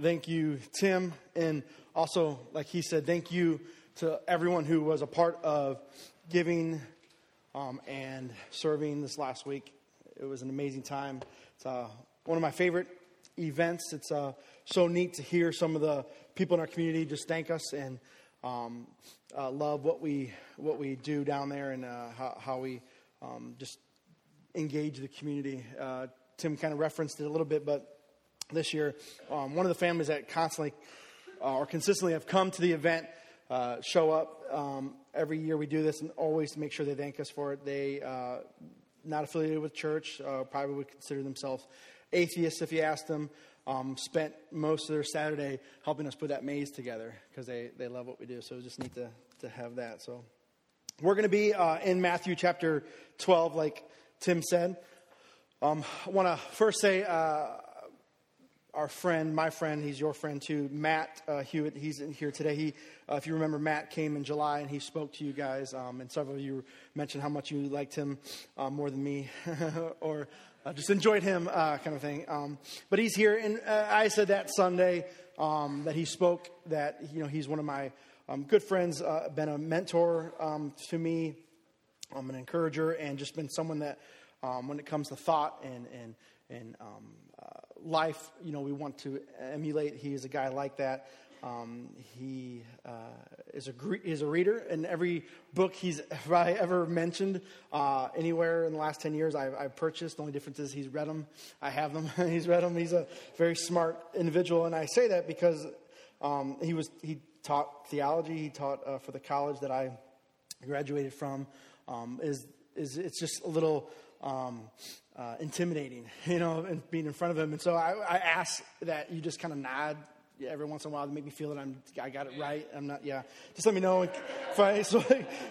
Thank you, Tim. And also, like he said, thank you to everyone who was a part of giving um, and serving this last week. It was an amazing time. It's uh, one of my favorite events. It's uh, so neat to hear some of the people in our community just thank us and um, uh, love what we what we do down there and uh, how, how, we um, just engage the community. Uh, Tim kind of referenced it a little bit, but this year, um, one of the families that constantly uh, or consistently have come to the event uh, show up um, every year. We do this and always make sure they thank us for it. They uh, not affiliated with church, uh, probably would consider themselves atheists if you asked them. Um, spent most of their Saturday helping us put that maze together because they, they love what we do. So it just need to, to have that. So we're going to be uh, in Matthew chapter 12, like Tim said. Um, I want to first say uh, our friend, my friend, he's your friend too, Matt uh, Hewitt. He's in here today. He, uh, if you remember, Matt came in July and he spoke to you guys, um, and several of you mentioned how much you liked him uh, more than me, or uh, just enjoyed him, uh, kind of thing. Um, but he's here, and uh, I said that Sunday um, that he spoke that you know he's one of my um, good friends, been a mentor um, to me, I'm um, an encourager, and just been someone that, when it comes to thought and and and life, you know, we want to emulate. He is a guy like that. Um, he uh, is a is a reader, and every book he's ever mentioned uh, anywhere in the last ten years, I've, I've, purchased. The only difference is he's read them. I have them. he's read them. He's a very smart individual, and I say that because um, he was he taught theology. He taught uh, for the college that I graduated from. Um, is is it's just a little um, uh, intimidating, you know, and being in front of him. And so I, I ask that you just kind of nod every once in a while to make me feel that I'm, I got it right. I'm not, yeah. Just let me know if I, so,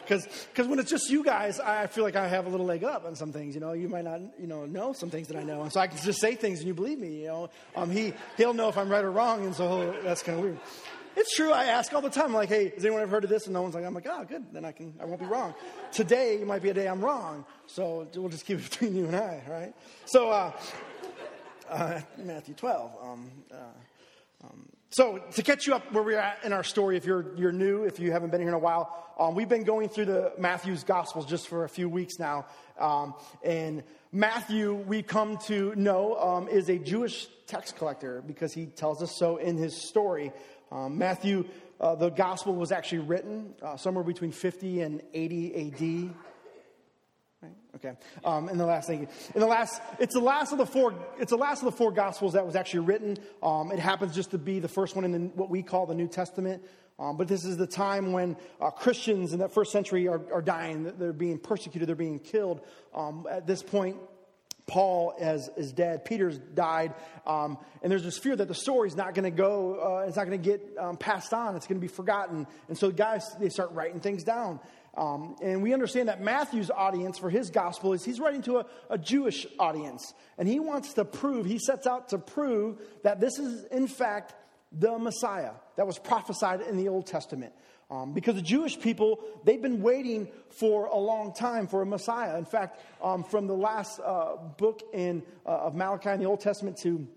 because, because when it's just you guys, I feel like I have a little leg up on some things, you know. You might not, you know, know some things that I know. And so I can just say things and you believe me, you know. Um, he, he'll know if I'm right or wrong. And so that's kind of weird. It's true. I ask all the time, like, hey, has anyone ever heard of this? And no one's like, I'm like, oh, good. Then I can, I won't be wrong. Today might be a day I'm wrong. So we'll just keep it between you and I, right? So, uh, uh, Matthew 12. Um, uh, um, so to catch you up where we're at in our story, if you're, you're new, if you haven't been here in a while, um, we've been going through the Matthew's Gospels just for a few weeks now. Um, and Matthew, we come to know, um, is a Jewish tax collector because he tells us so in his story. Um, Matthew, uh, the gospel was actually written uh, somewhere between 50 and 80 AD. Right? Okay. Um, and the last thing, in the last, it's the last of the four. It's the last of the four gospels that was actually written. Um, it happens just to be the first one in the, what we call the New Testament. Um, but this is the time when uh, Christians in that first century are, are, dying. They're being persecuted. They're being killed. Um, at this point, Paul is, is dead, Peter's died, um, and there's this fear that the story's not going to go, uh, it's not going to get um, passed on, it's going to be forgotten. And so guys, they start writing things down. Um, and we understand that Matthew's audience for his gospel is he's writing to a, a Jewish audience. And he wants to prove, he sets out to prove that this is, in fact, the Messiah that was prophesied in the Old Testament. Um, because the Jewish people, they've been waiting for a long time for a Messiah. In fact, um, from the last uh, book in, uh, of Malachi in the Old Testament to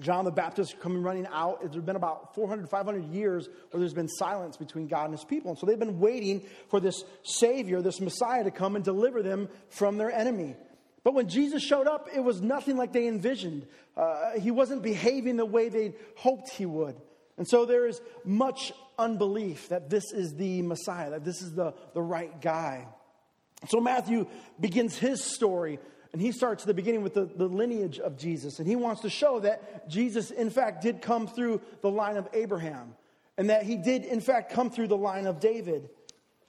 John the Baptist coming running out, there's been about 400, 500 years where there's been silence between God and his people. And so they've been waiting for this Savior, this Messiah to come and deliver them from their enemy. But when Jesus showed up, it was nothing like they envisioned. Uh, he wasn't behaving the way they hoped he would. And so there is much unbelief that this is the Messiah, that this is the, the right guy. So Matthew begins his story, and he starts at the beginning with the, the lineage of Jesus. And he wants to show that Jesus, in fact, did come through the line of Abraham, and that he did, in fact, come through the line of David.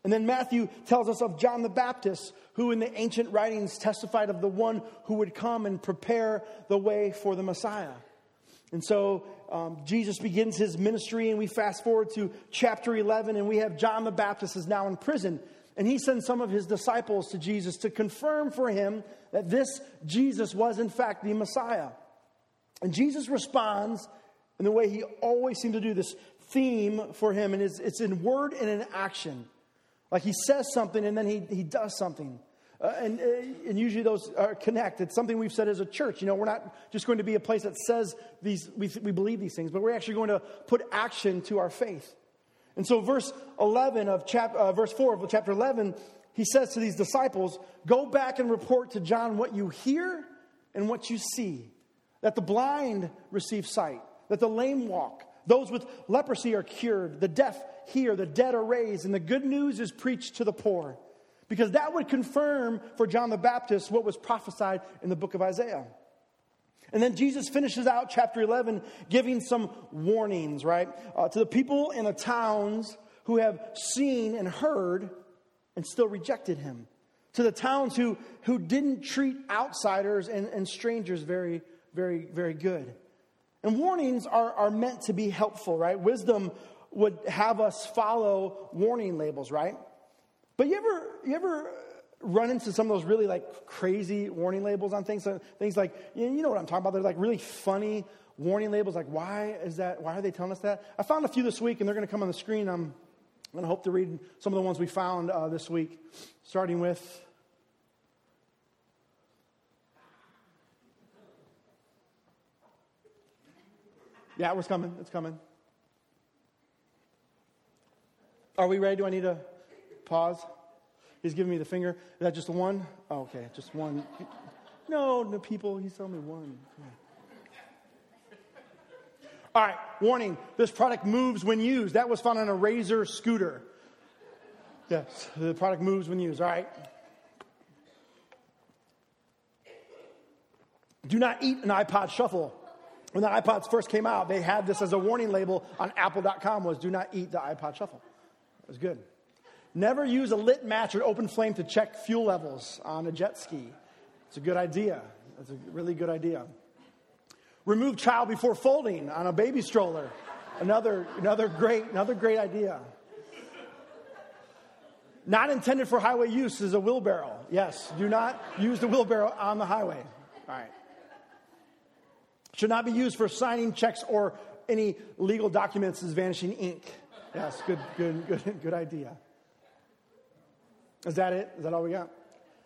And then Matthew tells us of John the Baptist, who in the ancient writings testified of the one who would come and prepare the way for the Messiah. And so um, Jesus begins his ministry, and we fast forward to chapter 11, and we have John the Baptist is now in prison. And he sends some of his disciples to Jesus to confirm for him that this Jesus was, in fact, the Messiah. And Jesus responds in the way he always seemed to do this theme for him, and it's, it's in word and in action. Like he says something and then he, he does something. Uh, and, uh, and usually those are connect. It's something we've said as a church. You know, we're not just going to be a place that says these, we, we believe these things, but we're actually going to put action to our faith. And so, verse 11 of chapter, uh, verse 4 of chapter 11, he says to these disciples, Go back and report to John what you hear and what you see. That the blind receive sight, that the lame walk, those with leprosy are cured, the deaf hear, the dead are raised, and the good news is preached to the poor. Because that would confirm for John the Baptist what was prophesied in the book of Isaiah. And then Jesus finishes out chapter 11 giving some warnings, right? Uh, to the people in the towns who have seen and heard and still rejected him. To the towns who, who didn't treat outsiders and, and strangers very, very, very good. And warnings are, are meant to be helpful, right? Wisdom would have us follow warning labels, right? But you ever, you ever run into some of those really like crazy warning labels on things? things like, you know what I'm talking about? They're like really funny warning labels. Like, why is that? Why are they telling us that? I found a few this week, and they're going to come on the screen. I'm going to hope to read some of the ones we found uh, this week, starting with. Yeah, it was coming. It's coming. Are we ready? Do I need a pause? He's giving me the finger. Is that just one? Oh, okay, just one. No, no, people, he's telling me one. All right, warning this product moves when used. That was found on a Razor scooter. Yes, the product moves when used. All right. Do not eat an iPod shuffle. When the iPods first came out, they had this as a warning label on apple.com was do not eat the iPod shuffle. It was good. Never use a lit match or open flame to check fuel levels on a jet ski. It's a good idea. It's a really good idea. Remove child before folding on a baby stroller. Another, another, great, another great idea. Not intended for highway use is a wheelbarrow. Yes, do not use the wheelbarrow on the highway. All right. Should not be used for signing checks or any legal documents as vanishing ink. Yes, good, good, good, good idea. Is that it? Is that all we got?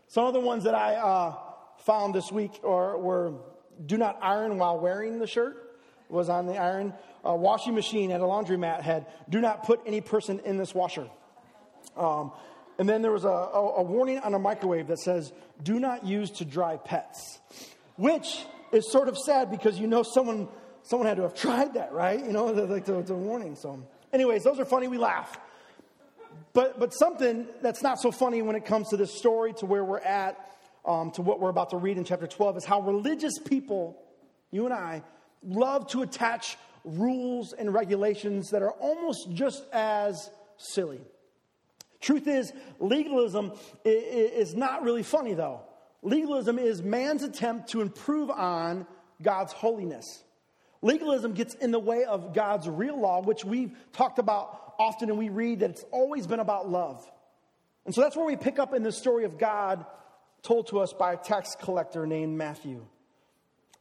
Some of the ones that I uh, found this week or were do not iron while wearing the shirt was on the iron. A washing machine at a laundromat had do not put any person in this washer. Um, and then there was a, a, a warning on a microwave that says do not use to dry pets, which is sort of sad because you know someone someone had to have tried that, right? You know, like the, the warning. So, anyways, those are funny. We laugh. But but something that's not so funny when it comes to this story, to where we're at, um, to what we're about to read in chapter 12, is how religious people, you and I, love to attach rules and regulations that are almost just as silly. Truth is, legalism is not really funny, though. Legalism is man's attempt to improve on God's holiness. Legalism gets in the way of God's real law, which we've talked about often and we read that it's always been about love. And so that's where we pick up in the story of God told to us by a tax collector named Matthew.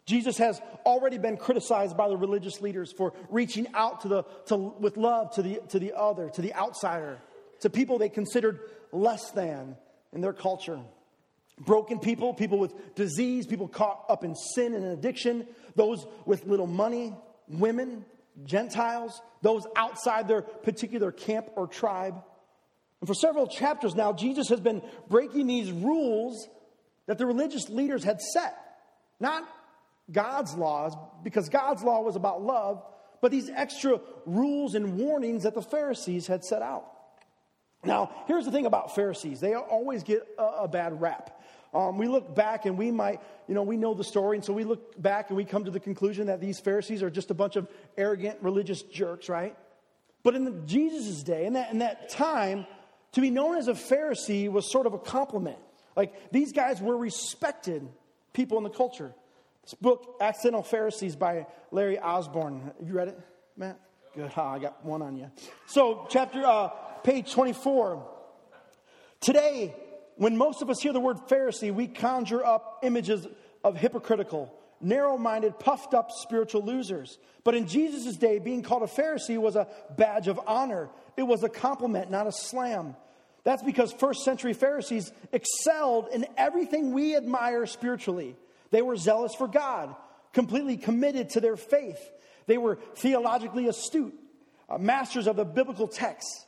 Jesus has already been criticized by the religious leaders for reaching out to the, to, with love to the, to the other, to the outsider, to people they considered less than in their culture. Broken people, people with disease, people caught up in sin and addiction, those with little money, women, Gentiles, those outside their particular camp or tribe. And for several chapters now, Jesus has been breaking these rules that the religious leaders had set. Not God's laws, because God's law was about love, but these extra rules and warnings that the Pharisees had set out. Now, here's the thing about Pharisees they always get a, bad rap. Um, we look back and we might, you know, we know the story, and so we look back and we come to the conclusion that these Pharisees are just a bunch of arrogant religious jerks, right? But in Jesus' day, in that, in that time, to be known as a Pharisee was sort of a compliment. Like these guys were respected people in the culture. This book, Accidental Pharisees by Larry Osborne. Have you read it, Matt? Good. Ha, I got one on you. So, chapter, uh, page 24. Today, when most of us hear the word Pharisee, we conjure up images of hypocritical, narrow minded, puffed up spiritual losers. But in Jesus' day, being called a Pharisee was a badge of honor, it was a compliment, not a slam. That's because first century Pharisees excelled in everything we admire spiritually. They were zealous for God, completely committed to their faith. They were theologically astute, uh, masters of the biblical texts.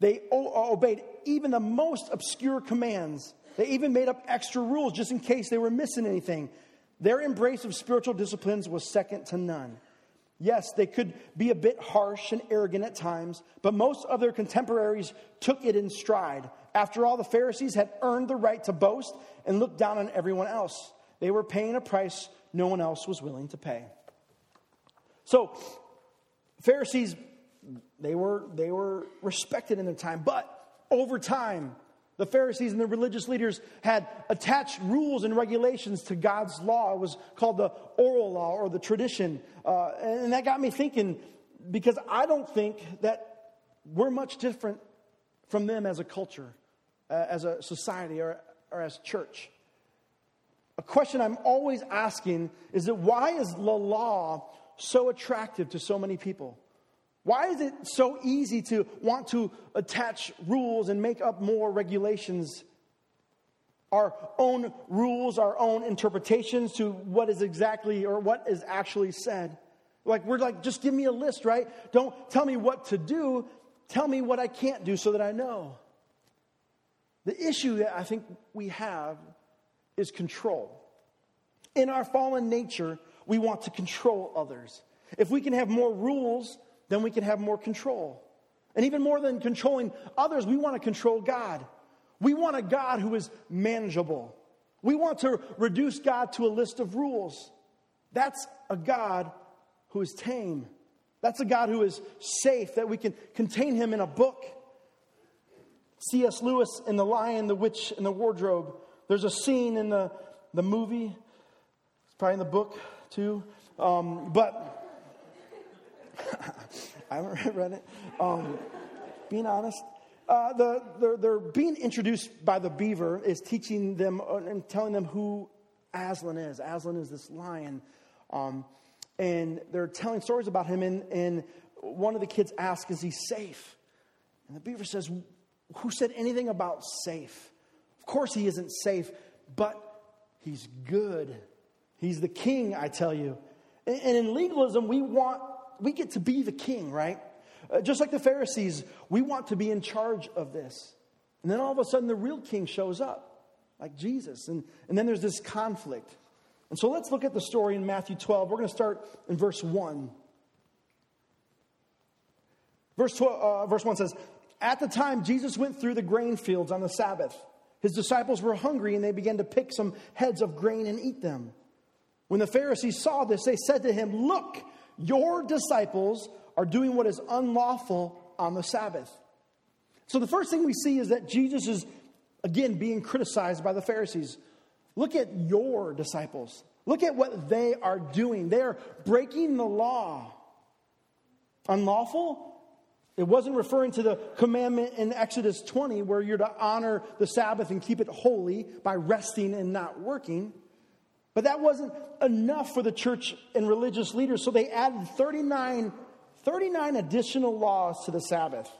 They o- obeyed even the most obscure commands. They even made up extra rules just in case they were missing anything. Their embrace of spiritual disciplines was second to none. Yes, they could be a bit harsh and arrogant at times, but most of their contemporaries took it in stride. After all, the Pharisees had earned the right to boast and look down on everyone else. They were paying a price no one else was willing to pay. So, Pharisees, they were, they were respected in their time, but over time, the Pharisees and the religious leaders had attached rules and regulations to God's law. It was called the oral law or the tradition. Uh, and that got me thinking because I don't think that we're much different from them as a culture, uh, as a society, or, or as church. A question I'm always asking is that why is the law so attractive to so many people? Why is it so easy to want to attach rules and make up more regulations? Our own rules, our own interpretations to what is exactly or what is actually said. Like, we're like, just give me a list, right? Don't tell me what to do. Tell me what I can't do so that I know. The issue that I think we have is control. In our fallen nature, we want to control others. If we can have more rules then we can have more control. And even more than controlling others, we want to control God. We want a God who is manageable. We want to reduce God to a list of rules. That's a God who is tame. That's a God who is safe, that we can contain him in a book. C.S. Lewis in The Lion, the Witch, and the Wardrobe. There's a scene in the, the movie, it's probably in the book too. Um, but I haven't read it. Um, being honest, uh, the, they're, being introduced by the beaver is teaching them uh, and telling them who Aslan is. Aslan is this lion. Um, and they're telling stories about him. And, and one of the kids asks, Is he safe? And the beaver says, Who said anything about safe? Of course, he isn't safe, but he's good. He's the king, I tell you. And, and in legalism, we want we get to be the king, right? Uh, just like the Pharisees, we want to be in charge of this. And then all of a sudden, the real king shows up, like Jesus. And, and then there's this conflict. And so let's look at the story in Matthew 12. We're going to start in verse 1. Verse, 12, uh, verse 1 says, At the time, Jesus went through the grain fields on the Sabbath. His disciples were hungry, and they began to pick some heads of grain and eat them. When the Pharisees saw this, they said to him, Look, your disciples are doing what is unlawful on the Sabbath. So the first thing we see is that Jesus is, again, being criticized by the Pharisees. Look at your disciples. Look at what they are doing. They are breaking the law. Unlawful? It wasn't referring to the commandment in Exodus 20 where you're to honor the Sabbath and keep it holy by resting and not working. But that wasn't enough for the church and religious leaders, so they added 39, 39 additional laws to the Sabbath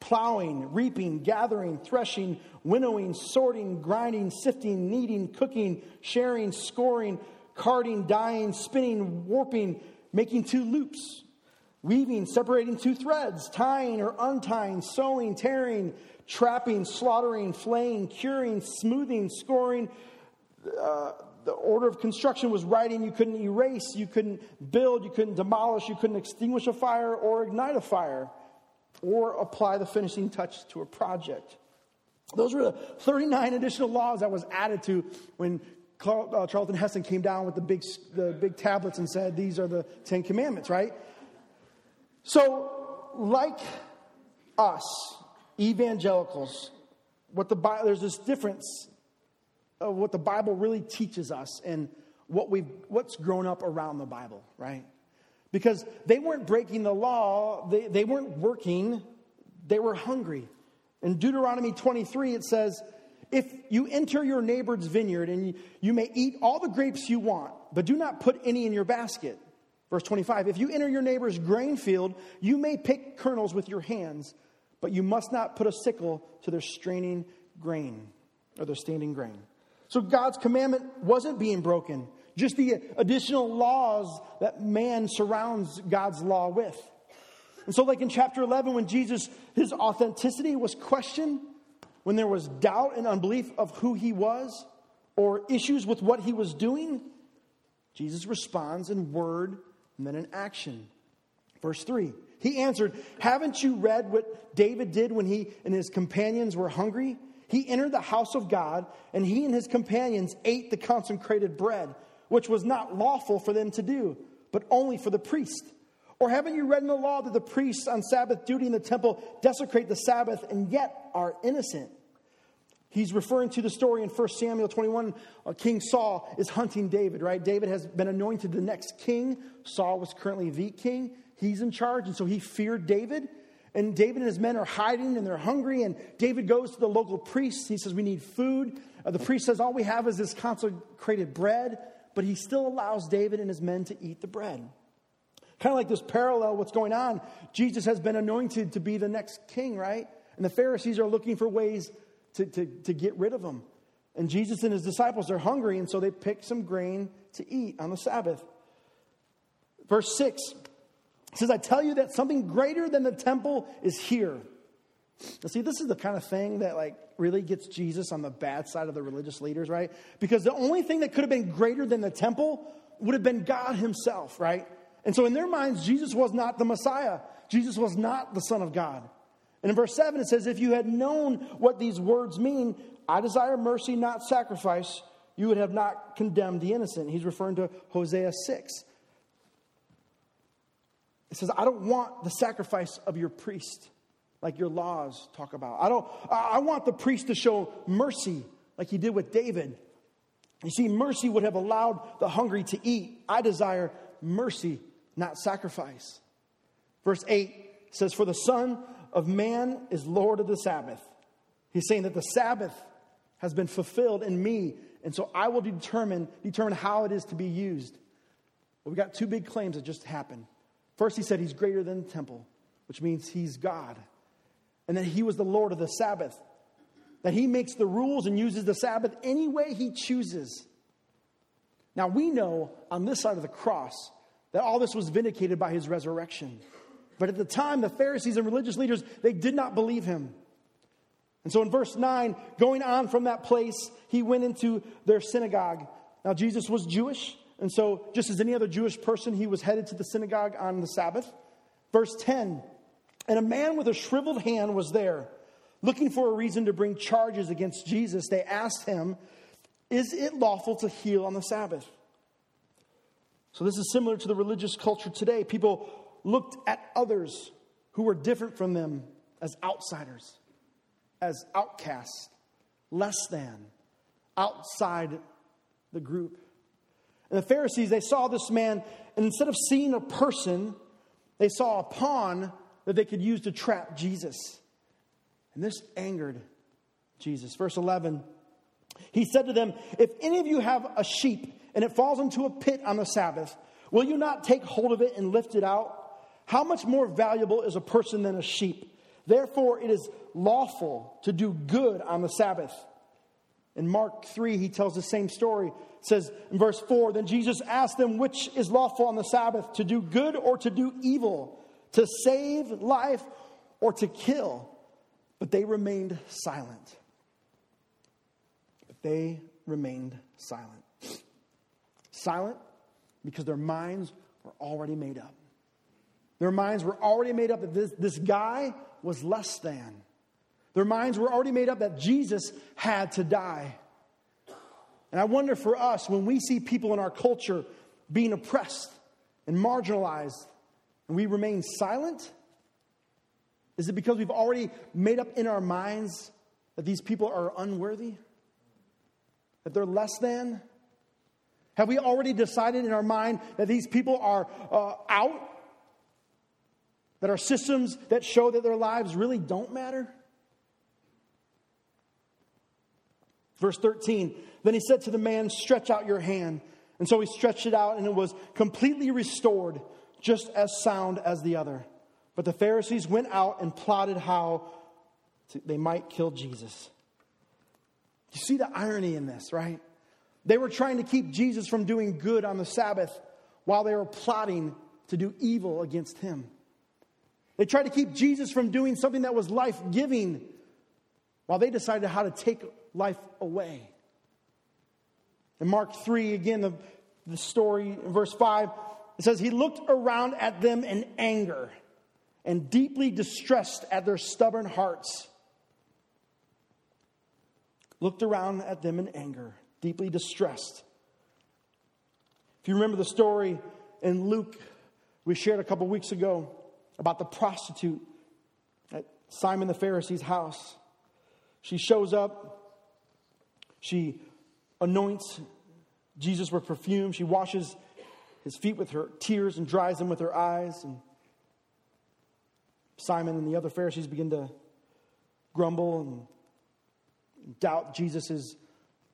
plowing, reaping, gathering, threshing, winnowing, sorting, grinding, sifting, kneading, cooking, sharing, scoring, carding, dyeing, spinning, warping, making two loops, weaving, separating two threads, tying or untying, sewing, tearing, trapping, slaughtering, flaying, curing, smoothing, scoring. Uh, the order of construction was writing you couldn't erase, you couldn't build, you couldn't demolish, you couldn't extinguish a fire or ignite a fire or apply the finishing touch to a project. Those were the 39 additional laws that was added to when uh, Charlton Heston came down with the big, the big tablets and said, These are the Ten Commandments, right? So, like us, evangelicals, what the Bible, there's this difference of what the Bible really teaches us and what we've, what's grown up around the Bible, right? Because they weren't breaking the law, they, they weren't working, they were hungry. In Deuteronomy 23, it says, If you enter your neighbor's vineyard and you, you may eat all the grapes you want, but do not put any in your basket. Verse 25, if you enter your neighbor's grain field, you may pick kernels with your hands, but you must not put a sickle to their straining grain or their standing grain. So God's commandment wasn't being broken, just the additional laws that man surrounds God's law with. And so, like in chapter 11, when Jesus, his authenticity was questioned, when there was doubt and unbelief of who he was, or issues with what he was doing, Jesus responds in word and then in action. Verse 3 He answered, Haven't you read what David did when he and his companions were hungry? He entered the house of God, and he and his companions ate the consecrated bread, which was not lawful for them to do, but only for the priest. Or haven't you read in the law that the priests on Sabbath duty in the temple desecrate the Sabbath and yet are innocent? He's referring to the story in 1 Samuel 21. Uh, king Saul is hunting David, right? David has been anointed the next king. Saul was currently the king. He's in charge, and so he feared David. And David and his men are hiding and they're hungry. And David goes to the local priest. He says, We need food. Uh, the priest says, All we have is this consecrated bread. But he still allows David and his men to eat the bread. Kind of like this parallel, what's going on. Jesus has been anointed to be the next king, right? And the Pharisees are looking for ways to, to, to get rid of him. And Jesus and his disciples are hungry, and so they pick some grain to eat on the Sabbath. Verse 6 says, I tell you that something greater than the temple is here. Now, see, this is the kind of thing that like really gets Jesus on the bad side of the religious leaders, right? Because the only thing that could have been greater than the temple would have been God Himself, right? And so in their minds, Jesus was not the Messiah. Jesus was not the Son of God. And in verse 7, it says, If you had known what these words mean, I desire mercy, not sacrifice, you would have not condemned the innocent. He's referring to Hosea 6. It says, I don't want the sacrifice of your priest, like your laws talk about. I don't I want the priest to show mercy, like he did with David. You see, mercy would have allowed the hungry to eat. I desire mercy, not sacrifice. Verse 8 says, For the Son of Man is Lord of the Sabbath. He's saying that the Sabbath has been fulfilled in me, and so I will determine, determine how it is to be used. Well, we got two big claims that just happened. First, he said he's greater than the temple, which means he's God. And that he was the Lord of the Sabbath. That he makes the rules and uses the Sabbath any way he chooses. Now, we know on this side of the cross that all this was vindicated by his resurrection. But at the time, the Pharisees and religious leaders, they did not believe him. And so in verse 9, going on from that place, he went into their synagogue. Now, Jesus was Jewish, and so just as any other Jewish person, he was headed to the synagogue on the Sabbath. Verse 10 And a man with a shriveled hand was there. Looking for a reason to bring charges against Jesus, they asked him, Is it lawful to heal on the Sabbath? So, this is similar to the religious culture today. People looked at others who were different from them as outsiders, as outcasts, less than, outside the group. And the Pharisees, they saw this man, and instead of seeing a person, they saw a pawn that they could use to trap Jesus. And this angered Jesus. Verse 11, he said to them, If any of you have a sheep and it falls into a pit on the Sabbath, will you not take hold of it and lift it out? How much more valuable is a person than a sheep? Therefore, it is lawful to do good on the Sabbath. In Mark 3, he tells the same story. It says in verse 4 Then Jesus asked them, Which is lawful on the Sabbath, to do good or to do evil, to save life or to kill? But they remained silent. But they remained silent. Silent because their minds were already made up. Their minds were already made up that this, this guy was less than. Their minds were already made up that Jesus had to die. And I wonder for us, when we see people in our culture being oppressed and marginalized, and we remain silent, is it because we've already made up in our minds that these people are unworthy? That they're less than? Have we already decided in our mind that these people are uh, out that our systems that show that their lives really don't matter? Verse 13, then he said to the man, Stretch out your hand. And so he stretched it out, and it was completely restored, just as sound as the other. But the Pharisees went out and plotted how they might kill Jesus. You see the irony in this, right? They were trying to keep Jesus from doing good on the Sabbath while they were plotting to do evil against him. They tried to keep Jesus from doing something that was life giving while they decided how to take life away. In Mark 3, again, the, the story verse 5, it says, He looked around at them in anger and deeply distressed at their stubborn hearts. Looked around at them in anger, deeply distressed. If you remember the story in Luke, we shared a couple weeks ago about the prostitute at Simon the Pharisee's house. She shows up, she anoints Jesus with perfume, she washes his feet with her tears and dries them with her eyes. And Simon and the other Pharisees begin to grumble and doubt Jesus is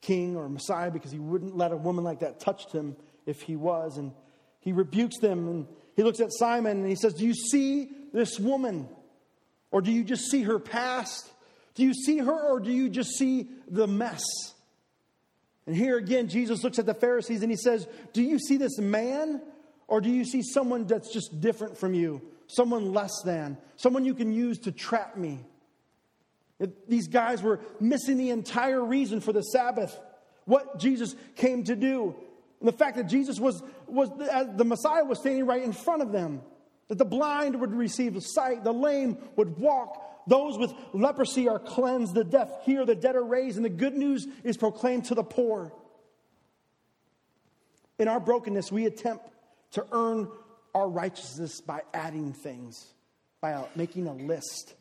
king or Messiah because he wouldn't let a woman like that touch him if he was. And he rebukes them and he looks at Simon and he says, Do you see this woman? Or do you just see her past? Do you see her or do you just see the mess? And here again, Jesus looks at the Pharisees and he says, Do you see this man or do you see someone that's just different from you? Someone less than, someone you can use to trap me. These guys were missing the entire reason for the Sabbath, what Jesus came to do. And the fact that Jesus was, was uh, the Messiah was standing right in front of them, that the blind would receive sight, the lame would walk, those with leprosy are cleansed, the deaf hear, the dead are raised, and the good news is proclaimed to the poor. In our brokenness, we attempt to earn our righteousness by adding things, by making a list.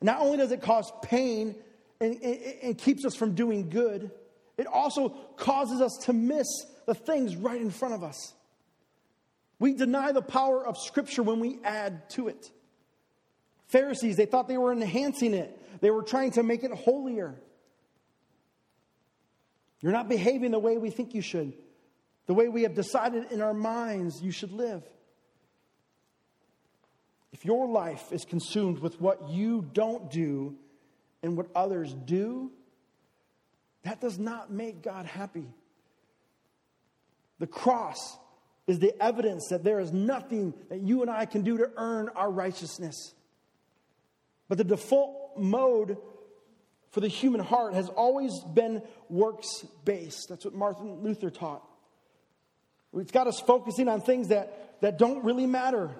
Not only does it cause pain and, and, and keeps us from doing good, it also causes us to miss the things right in front of us. We deny the power of Scripture when we add to it. Pharisees, they thought they were enhancing it, they were trying to make it holier. You're not behaving the way we think you should, the way we have decided in our minds you should live. If your life is consumed with what you don't do and what others do, that does not make God happy. The cross is the evidence that there is nothing that you and I can do to earn our righteousness. But the default mode for the human heart has always been works based. That's what Martin Luther taught. It's got us focusing on things that, that don't really matter.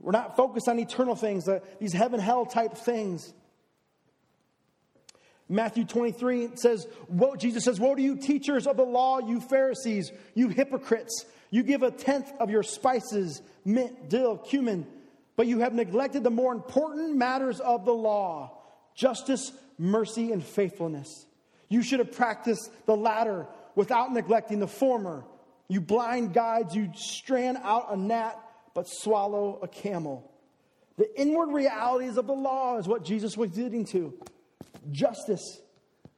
We're not focused on eternal things, uh, these heaven hell type things. Matthew 23 says, Woe, Jesus says, Woe to you, teachers of the law, you Pharisees, you hypocrites! You give a tenth of your spices, mint, dill, cumin but you have neglected the more important matters of the law justice, mercy, and faithfulness. You should have practiced the latter without neglecting the former. You blind guides, you strand out a gnat, but swallow a camel. The inward realities of the law is what Jesus was getting to justice,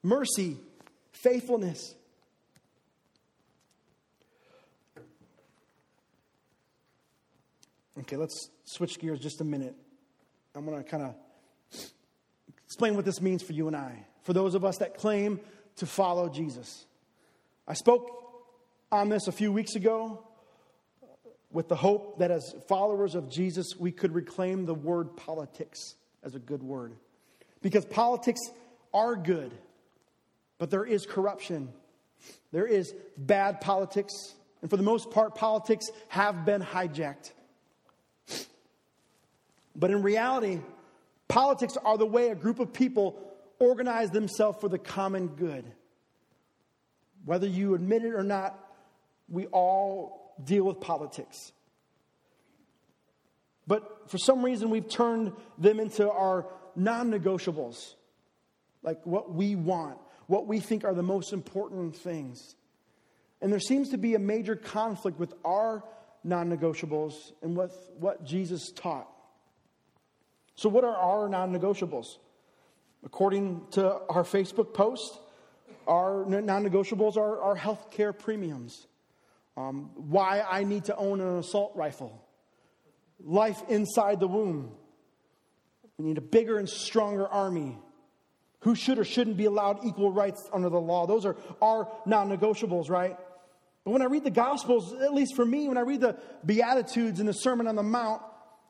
mercy, faithfulness. Okay, let's switch gears just a minute. I'm going to kind of explain what this means for you and I, for those of us that claim to follow Jesus. I spoke on this a few weeks ago with the hope that as followers of Jesus, we could reclaim the word politics as a good word. Because politics are good, but there is corruption, there is bad politics, and for the most part, politics have been hijacked. But in reality, politics are the way a group of people organize themselves for the common good. Whether you admit it or not, we all deal with politics. But for some reason, we've turned them into our non negotiables, like what we want, what we think are the most important things. And there seems to be a major conflict with our non negotiables and with what Jesus taught. So, what are our non negotiables? According to our Facebook post, our non negotiables are our health care premiums, um, why I need to own an assault rifle, life inside the womb, We need a bigger and stronger army. Who should or shouldn't be allowed equal rights under the law? Those are our non negotiables, right? But when I read the Gospels, at least for me, when I read the Beatitudes and the Sermon on the Mount,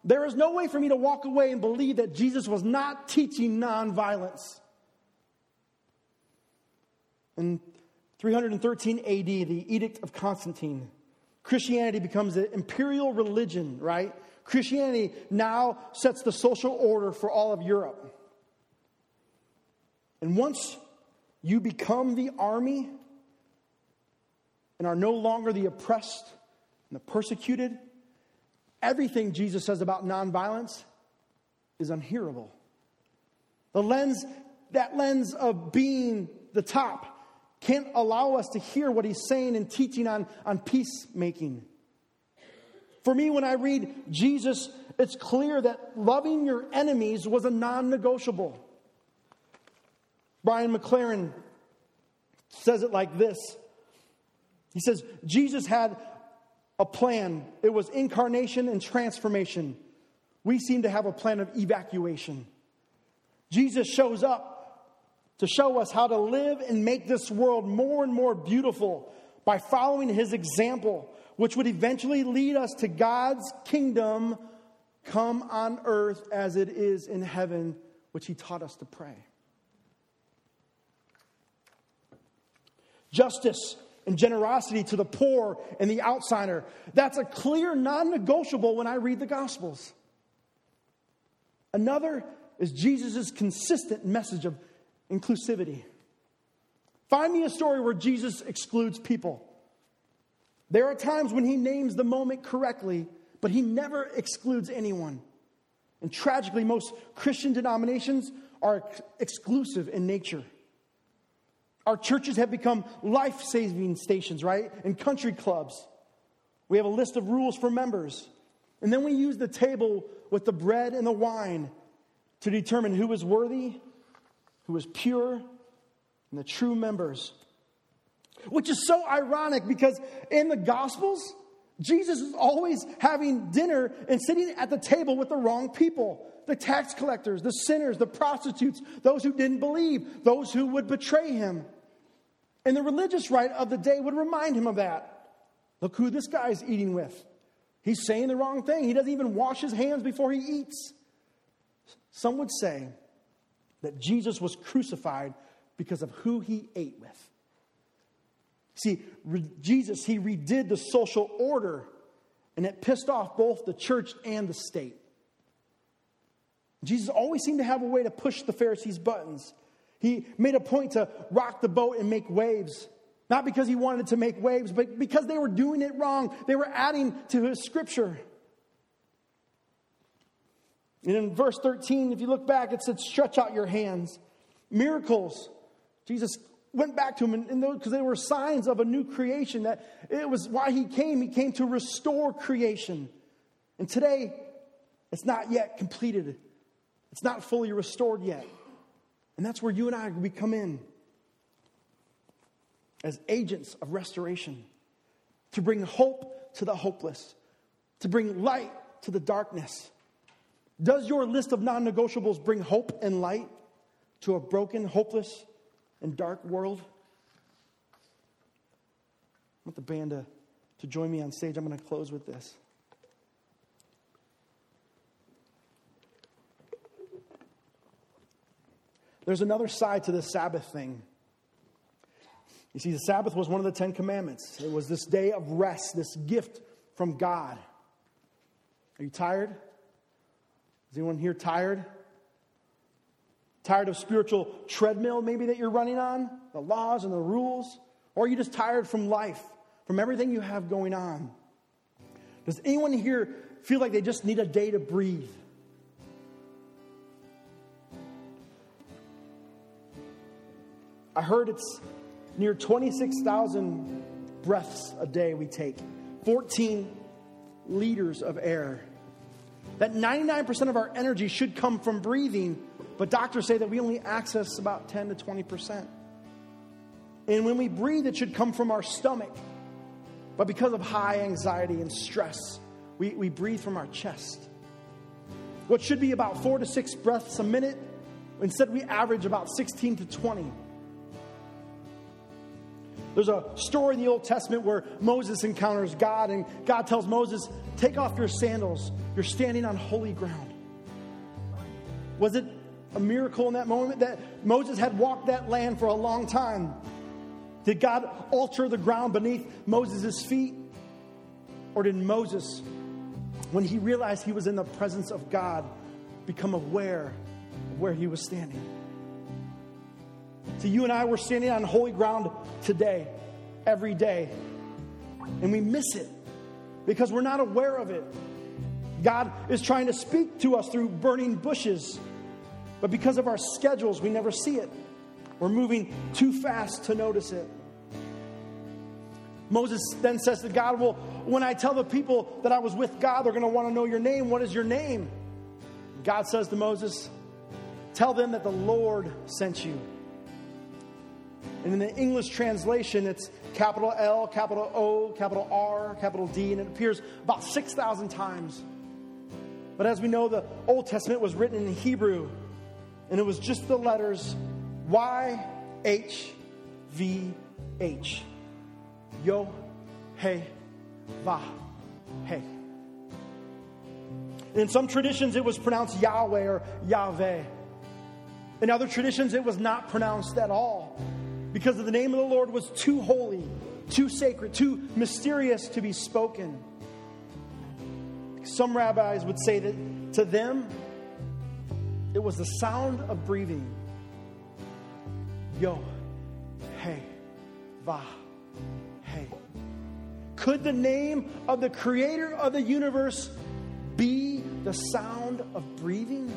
there is no way for me to walk away and believe that Jesus was not teaching nonviolence. In 313 AD, the Edict of Constantine, Christianity becomes an imperial religion, right? Christianity now sets the social order for all of Europe. And once you become the army and are no longer the oppressed and the persecuted, everything Jesus says about nonviolence is unhearable. The lens, that lens of being the top, can't allow us to hear what he's saying and teaching on, on peacemaking. For me, when I read Jesus, it's clear that loving your enemies was a non negotiable. Brian McLaren says it like this He says, Jesus had a plan, it was incarnation and transformation. We seem to have a plan of evacuation. Jesus shows up to show us how to live and make this world more and more beautiful by following his example which would eventually lead us to God's kingdom come on earth as it is in heaven, which he taught us to pray. Justice and generosity to the poor and the outsider. That's a clear non negotiable when I read the Gospels. Another is Jesus' consistent message of inclusivity. Find me a story where Jesus excludes people. There are times when he names the moment correctly, but he never excludes anyone. And tragically, most Christian denominations are ex- exclusive in nature. Our churches have become life saving stations, right? And country clubs. We have a list of rules for members. And then we use the table with the bread and the wine to determine who is worthy, who is pure, and the true members. Which is so ironic because in the Gospels, Jesus is always having dinner and sitting at the table with the wrong people the tax collectors, the sinners, the prostitutes, those who didn't believe, those who would betray him. And the religious right of the day would remind him of that. Look who this guy's eating with. He's saying the wrong thing. He doesn't even wash his hands before he eats. Some would say that Jesus was crucified because of who he ate with. See, re- Jesus, he redid the social order, and it pissed off both the church and the state. Jesus always seemed to have a way to push the Pharisees' buttons. He made a point to rock the boat and make waves. Not because he wanted to make waves, but because they were doing it wrong. They were adding to his scripture. And in verse 13, if you look back, it said, Stretch out your hands. Miracles. Jesus went back to him, and because they were signs of a new creation, that it was why he came. He came to restore creation. And today, it's not yet completed, it's not fully restored yet. And that's where you and I, we come in as agents of restoration to bring hope to the hopeless, to bring light to the darkness. Does your list of non negotiables bring hope and light to a broken, hopeless, and dark world. I want the band to, to join me on stage. I'm going to close with this. There's another side to the Sabbath thing. You see, the Sabbath was one of the Ten Commandments. It was this day of rest, this gift from God. Are you tired? Is anyone here tired? Tired of spiritual treadmill, maybe that you're running on, the laws and the rules? Or are you just tired from life, from everything you have going on? Does anyone here feel like they just need a day to breathe? I heard it's near 26,000 breaths a day we take, 14 liters of air. That 99% of our energy should come from breathing but doctors say that we only access about 10 to 20%. And when we breathe, it should come from our stomach. But because of high anxiety and stress, we, we breathe from our chest. what should be about four to six breaths a minute. Instead, we average about 16 to 20. There's a story in the Old Testament where Moses encounters God, and God tells Moses, Take off your sandals. You're standing on holy ground. Was it a miracle in that moment that Moses had walked that land for a long time? Did God alter the ground beneath Moses' feet? Or did Moses, when he realized he was in the presence of God, become aware of where he was standing? So, you and I were standing on holy ground today, every day, and we miss it because we're not aware of it. God is trying to speak to us through burning bushes, but because of our schedules, we never see it. We're moving too fast to notice it. Moses then says to God, Well, when I tell the people that I was with God, they're going to want to know your name. What is your name? God says to Moses, Tell them that the Lord sent you. And in the English translation, it's capital L, capital O, capital R, capital D, and it appears about 6,000 times. But as we know, the Old Testament was written in Hebrew, and it was just the letters Y, H, V, H. Yo, hey, va, hey. In some traditions, it was pronounced Yahweh or Yahweh. In other traditions, it was not pronounced at all because the name of the Lord was too holy, too sacred, too mysterious to be spoken. Some rabbis would say that to them, it was the sound of breathing. Yo, hey, va, hey. Could the name of the creator of the universe be the sound of breathing?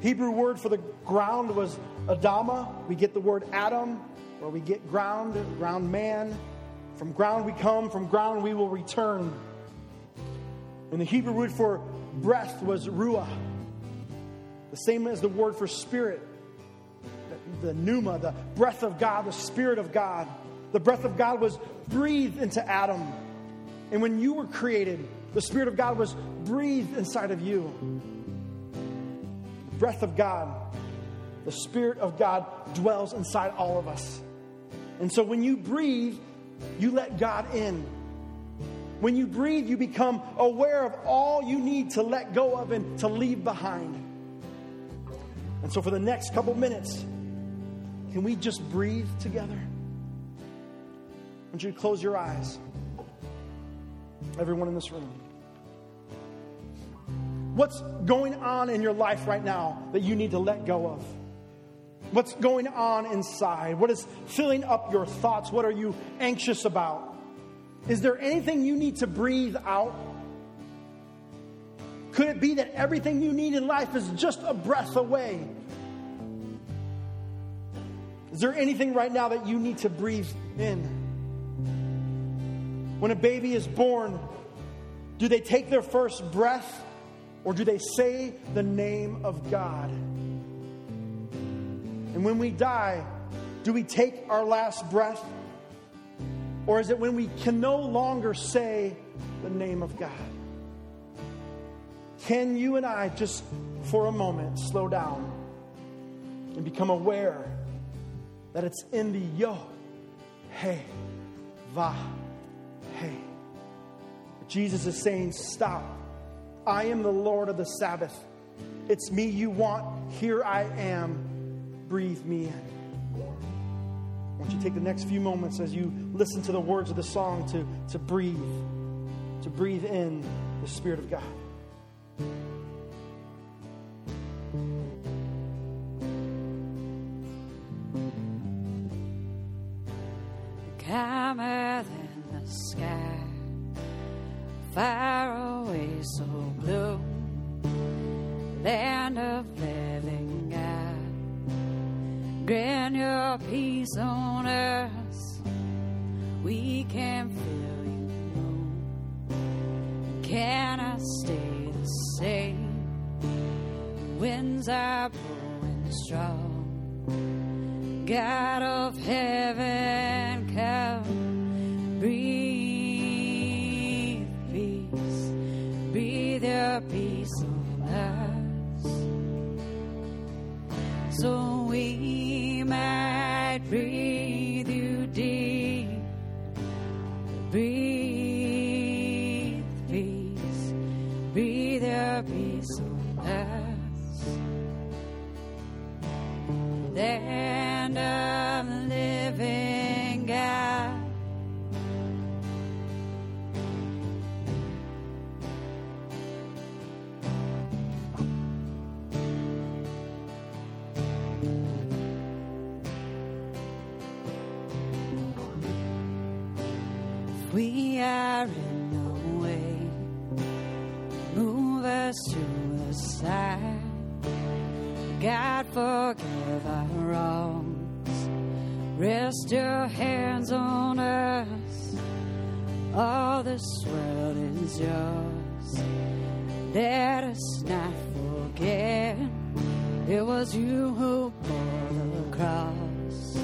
Hebrew word for the ground was Adama. We get the word Adam, where we get ground, ground man. From ground we come, from ground we will return. And the Hebrew word for breath was ruah, the same as the word for spirit, the, the pneuma, the breath of God, the spirit of God. The breath of God was breathed into Adam. And when you were created, the Spirit of God was breathed inside of you. The breath of God, the Spirit of God dwells inside all of us. And so when you breathe, you let God in. When you breathe, you become aware of all you need to let go of and to leave behind. And so for the next couple minutes, can we just breathe together? I want you to close your eyes. Everyone in this room. What's going on in your life right now that you need to let go of? What's going on inside? What is filling up your thoughts? What are you anxious about? Is there anything you need to breathe out? Could it be that everything you need in life is just a breath away? Is there anything right now that you need to breathe in? When a baby is born, do they take their first breath or do they say the name of God? And when we die, do we take our last breath? Or is it when we can no longer say the name of God? Can you and I just for a moment slow down and become aware that it's in the yo, hey, va, hey? Jesus is saying, Stop. I am the Lord of the Sabbath. It's me you want. Here I am. Breathe me in. I want you to take the next few moments as you listen to the words of the song to, to breathe, to breathe in the Spirit of God. calmer than the sky, far away, so blue, land of Grant your peace on us, we can feel you. Can I stay the same? Winds are blowing strong. God of heaven, Rest your hands on us. All this world is yours. Let us not forget it was you who bore the cross.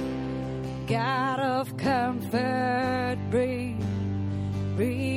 God of comfort, breathe, breathe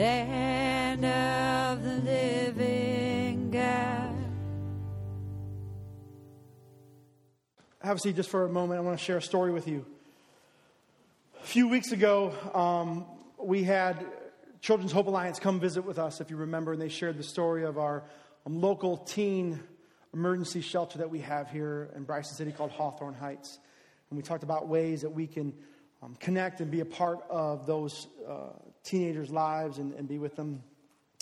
Land of the living God. Have a seat just for a moment. I want to share a story with you. A few weeks ago, um, we had Children's Hope Alliance come visit with us, if you remember, and they shared the story of our um, local teen emergency shelter that we have here in Bryson City called Hawthorne Heights. And we talked about ways that we can um, connect and be a part of those uh, teenagers' lives and, and be with them.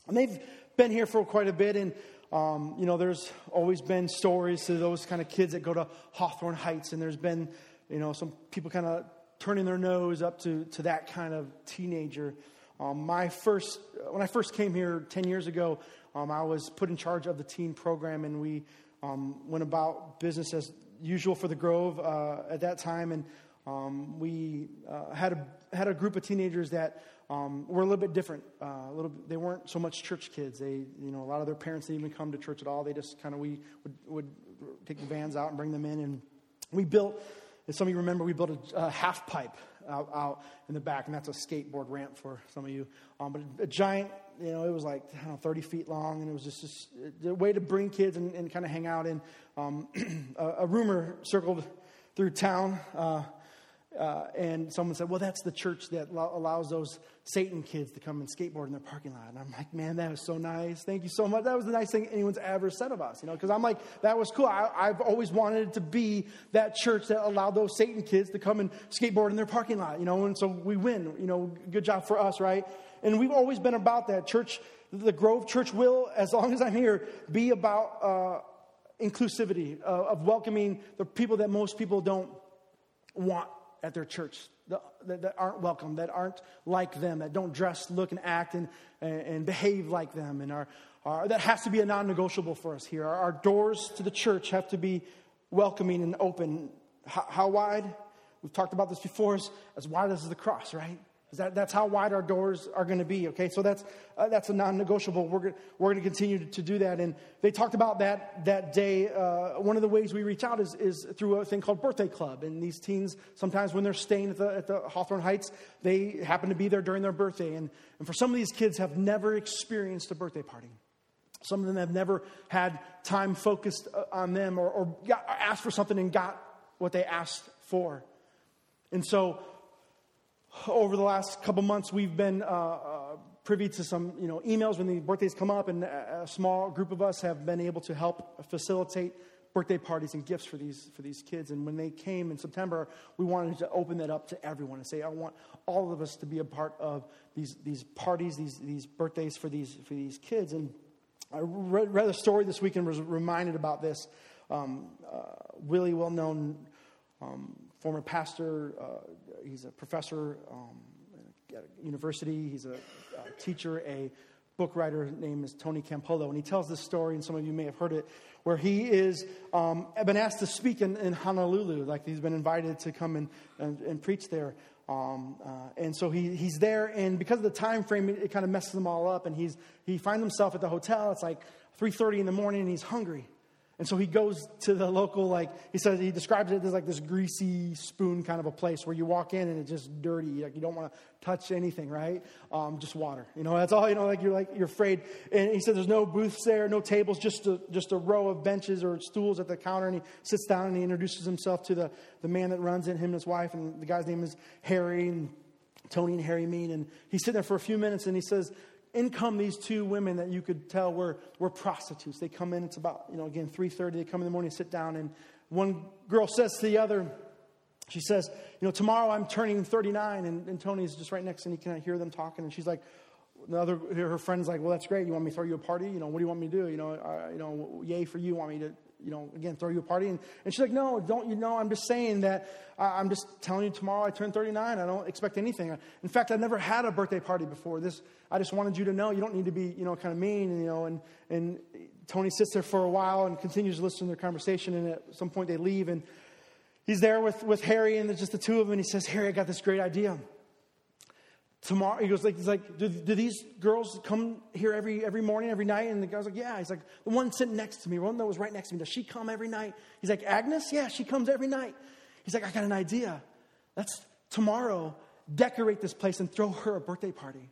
And they've been here for quite a bit, and um, you know, there's always been stories to those kind of kids that go to Hawthorne Heights, and there's been, you know, some people kind of turning their nose up to, to that kind of teenager. Um, my first, when I first came here 10 years ago, um, I was put in charge of the teen program, and we um, went about business as usual for the Grove uh, at that time, and um, we uh, had a had a group of teenagers that um, were a little bit different. Uh, a little, bit, they weren't so much church kids. They, you know, a lot of their parents didn't even come to church at all. They just kind of we would, would take the vans out and bring them in, and we built. As some of you remember, we built a, a half pipe out, out in the back, and that's a skateboard ramp for some of you. Um, but a, giant, you know, it was like know, 30 feet long, and it was just, just a way to bring kids and, and kind of hang out. And um, a, a rumor circled through town. Uh, uh, and someone said, Well, that's the church that lo- allows those Satan kids to come and skateboard in their parking lot. And I'm like, Man, that was so nice. Thank you so much. That was the nice thing anyone's ever said of us, you know, because I'm like, That was cool. I, I've always wanted to be that church that allowed those Satan kids to come and skateboard in their parking lot, you know, and so we win, you know, good job for us, right? And we've always been about that. Church, the Grove Church will, as long as I'm here, be about uh, inclusivity, uh, of welcoming the people that most people don't want at their church that, that, aren't welcome, that aren't like them, that don't dress, look, and act and, and, behave like them. And are, are, that has to be a non negotiable for us here. Our, our, doors to the church have to be welcoming and open. How, how wide? We've talked about this before, as, as wide as the cross, right? That, that's how wide our doors are going to be, okay? So that's, uh, that's a non negotiable. We're, we're going to continue to do that. And they talked about that that day. Uh, one of the ways we reach out is, is through a thing called Birthday Club. And these teens, sometimes when they're staying at the, at the Hawthorne Heights, they happen to be there during their birthday. And, and for some of these kids, have never experienced a birthday party. Some of them have never had time focused uh, on them or, or got, asked for something and got what they asked for. And so, over the last couple months, we've been uh, uh, privy to some you know, emails when the birthdays come up, and a small group of us have been able to help facilitate birthday parties and gifts for these, for these kids. And when they came in September, we wanted to open that up to everyone and say, I want all of us to be a part of these, these parties, these, these birthdays for these, for these kids. And I read, read a story this week and was reminded about this. Um, uh, really well known um, former pastor, uh, he's a professor um, at a university, he's a, a teacher, a book writer. Name is Tony Campolo. And he tells this story, and some of you may have heard it, where he is um, been asked to speak in, in, Honolulu. Like he's been invited to come and, and, and preach there. Um, uh, and so he, he's there, and because of the time frame, it, it kind of messes them all up. And he's, he finds himself at the hotel. It's like 3.30 in the morning, and he's hungry. And so he goes to the local, like, he says, he describes it as like this greasy spoon kind of a place where you walk in and it's just dirty. Like, you don't want to touch anything, right? Um, just water. You know, that's all, you know, like, you're like, you're afraid. And he said there's no booths there, no tables, just a, just a row of benches or stools at the counter. And he sits down and he introduces himself to the, the man that runs it, him and his wife. And the guy's name is Harry. And Tony and Harry meet. And he's sitting there for a few minutes and he says, in come these two women that you could tell were, were prostitutes. They come in, it's about, you know, again, 3.30. They come in the morning, sit down, and one girl says to the other, she says, you know, tomorrow I'm turning 39, and, and Tony's just right next, and he can hear them talking, and she's like, the other, her friend's like, well, that's great. You want me to throw you a party? You know, what do you want me to do? You know, uh, you know, yay for you. Want me to you know, again, throw you a party. And, and she's like, no, don't you know? I'm just saying that uh, I'm just telling you tomorrow I turn 39. I don't expect anything. In fact, I've never had a birthday party before. This, I just wanted you to know you don't need to be, you know, kind of mean, you know. And, and Tony sits there for a while and continues to listen to their conversation. And at some point they leave. And he's there with, with Harry and just the two of them. And he says, Harry, I got this great idea tomorrow he goes like he's like do, do, these girls come here every every morning every night? And the guy's like yeah. He's like the one sitting next to me the one that was right next to me does she come every night? He's like agnes? Yeah she comes every night. He's like i got an idea. Let's tomorrow decorate this place and throw her a birthday party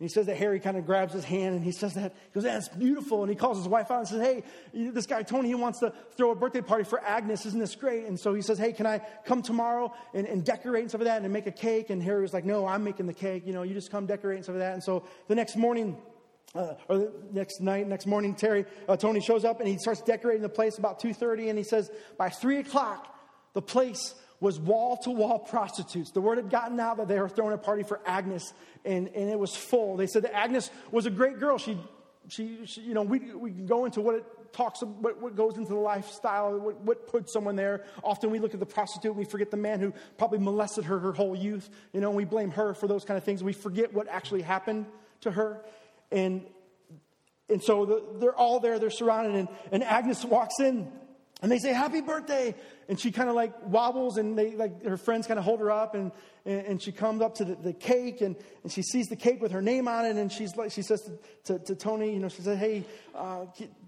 and he says that Harry kind of grabs his hand and he says that, he goes, That's beautiful. And he calls his wife out and says, Hey, this guy Tony, he wants to throw a birthday party for Agnes. Isn't this great? And so he says, Hey, can I come tomorrow and, and decorate and stuff like that and make a cake? And Harry was like, No, I'm making the cake. You know, you just come decorate and stuff like that. And so the next morning, uh, or the next night, next morning, Terry, uh, Tony shows up and he starts decorating the place about 2.30 and he says, by 3 o'clock, the place was wall to wall prostitutes. The word had gotten out that they were throwing a party for Agnes, and, and it was full. They said that Agnes was a great girl. She, she, she you know, we, we can go into what it talks, what, what goes into the lifestyle, what, what puts someone there. Often we look at the prostitute and we forget the man who probably molested her her whole youth, you know, and we blame her for those kind of things. We forget what actually happened to her. And, and so the, they're all there, they're surrounded, and, and Agnes walks in and they say, Happy birthday. And she kind of like wobbles, and they like her friends kind of hold her up, and, and, and she comes up to the, the, cake, and, and she sees the cake with her name on it, and she's like, she says to, to, to Tony, you know, she said, Hey, uh,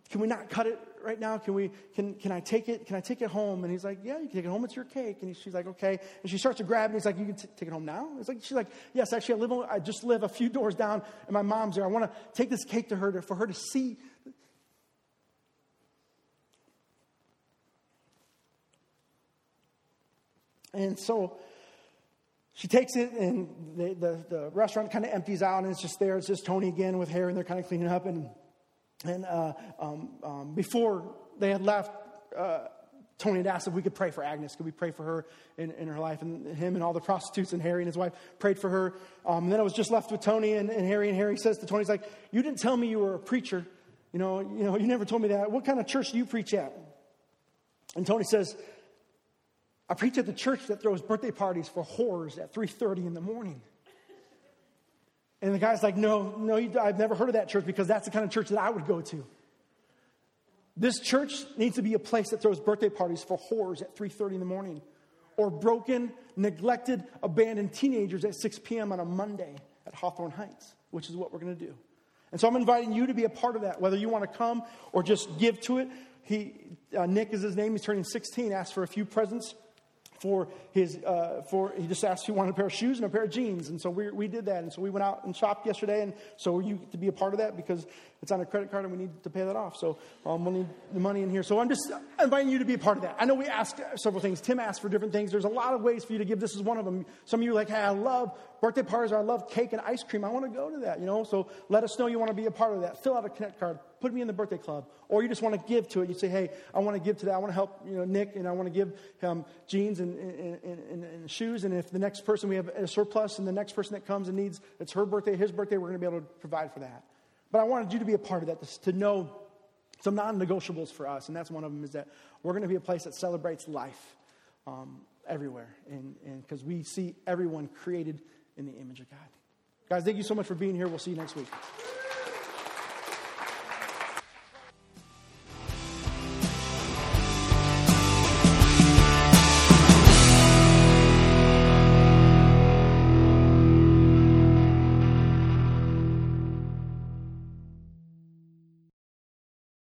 can, we not cut it right now? Can we, can, can I take it? Can I take it home? And he's like, Yeah, you can take it home. It's your cake. And she's like, Okay. And she starts to grab it. And he's like, You can t- take it home now? It's like, she's like, Yes, actually, I live, I just live a few doors down, and my mom's there. I want to take this cake to her to, for her to see And so she takes it, and the, the, the restaurant kind of empties out, and it's just there. It's just Tony again with Harry, and they're kind of cleaning up. And, and uh, um, um, before they had left, uh, Tony had asked if we could pray for Agnes. Could we pray for her in, in her life? And him and all the prostitutes and Harry and his wife prayed for her. Um, and then I was just left with Tony and, and Harry. And Harry says to Tony, he's like, You didn't tell me you were a preacher. You know, you know, you never told me that. What kind of church do you preach at? And Tony says, I preach at the church that throws birthday parties for whores at 3.30 in the morning. And the guy's like, no, no, I've never heard of that church because that's the kind of church that I would go to. This church needs to be a place that throws birthday parties for whores at 3.30 in the morning or broken, neglected, abandoned teenagers at 6 p.m. on a Monday at Hawthorne Heights, which is what we're going to do. And so I'm inviting you to be a part of that, whether you want to come or just give to it. He, uh, Nick is his name. He's turning 16, asked for a few presents for his, uh, for, he just asked if he wanted a pair of shoes and a pair of jeans. And so we, we did that. And so we went out and shopped yesterday. And so you get to be a part of that because it's on a credit card and we need to pay that off. So um, we'll need the money in here. So I'm just inviting you to be a part of that. I know we asked several things. Tim asked for different things. There's a lot of ways for you to give. This is one of them. Some of you are like, hey, I love birthday parties I love cake and ice cream. I want to go to that, you know? So let us know you want to be a part of that. Fill out a connect card. Put me in the birthday club. Or you just want to give to it. You say, hey, I want to give to that. I want to help, you know, Nick and I want to give him jeans and, and, and, and shoes. And if the next person we have a surplus and the next person that comes and needs, it's her birthday, his birthday, we're going to be able to provide for that. But I wanted you to be a part of that, to know some non negotiables for us. And that's one of them is that we're going to be a place that celebrates life um, everywhere. And because we see everyone created in the image of God. Guys, thank you so much for being here. We'll see you next week.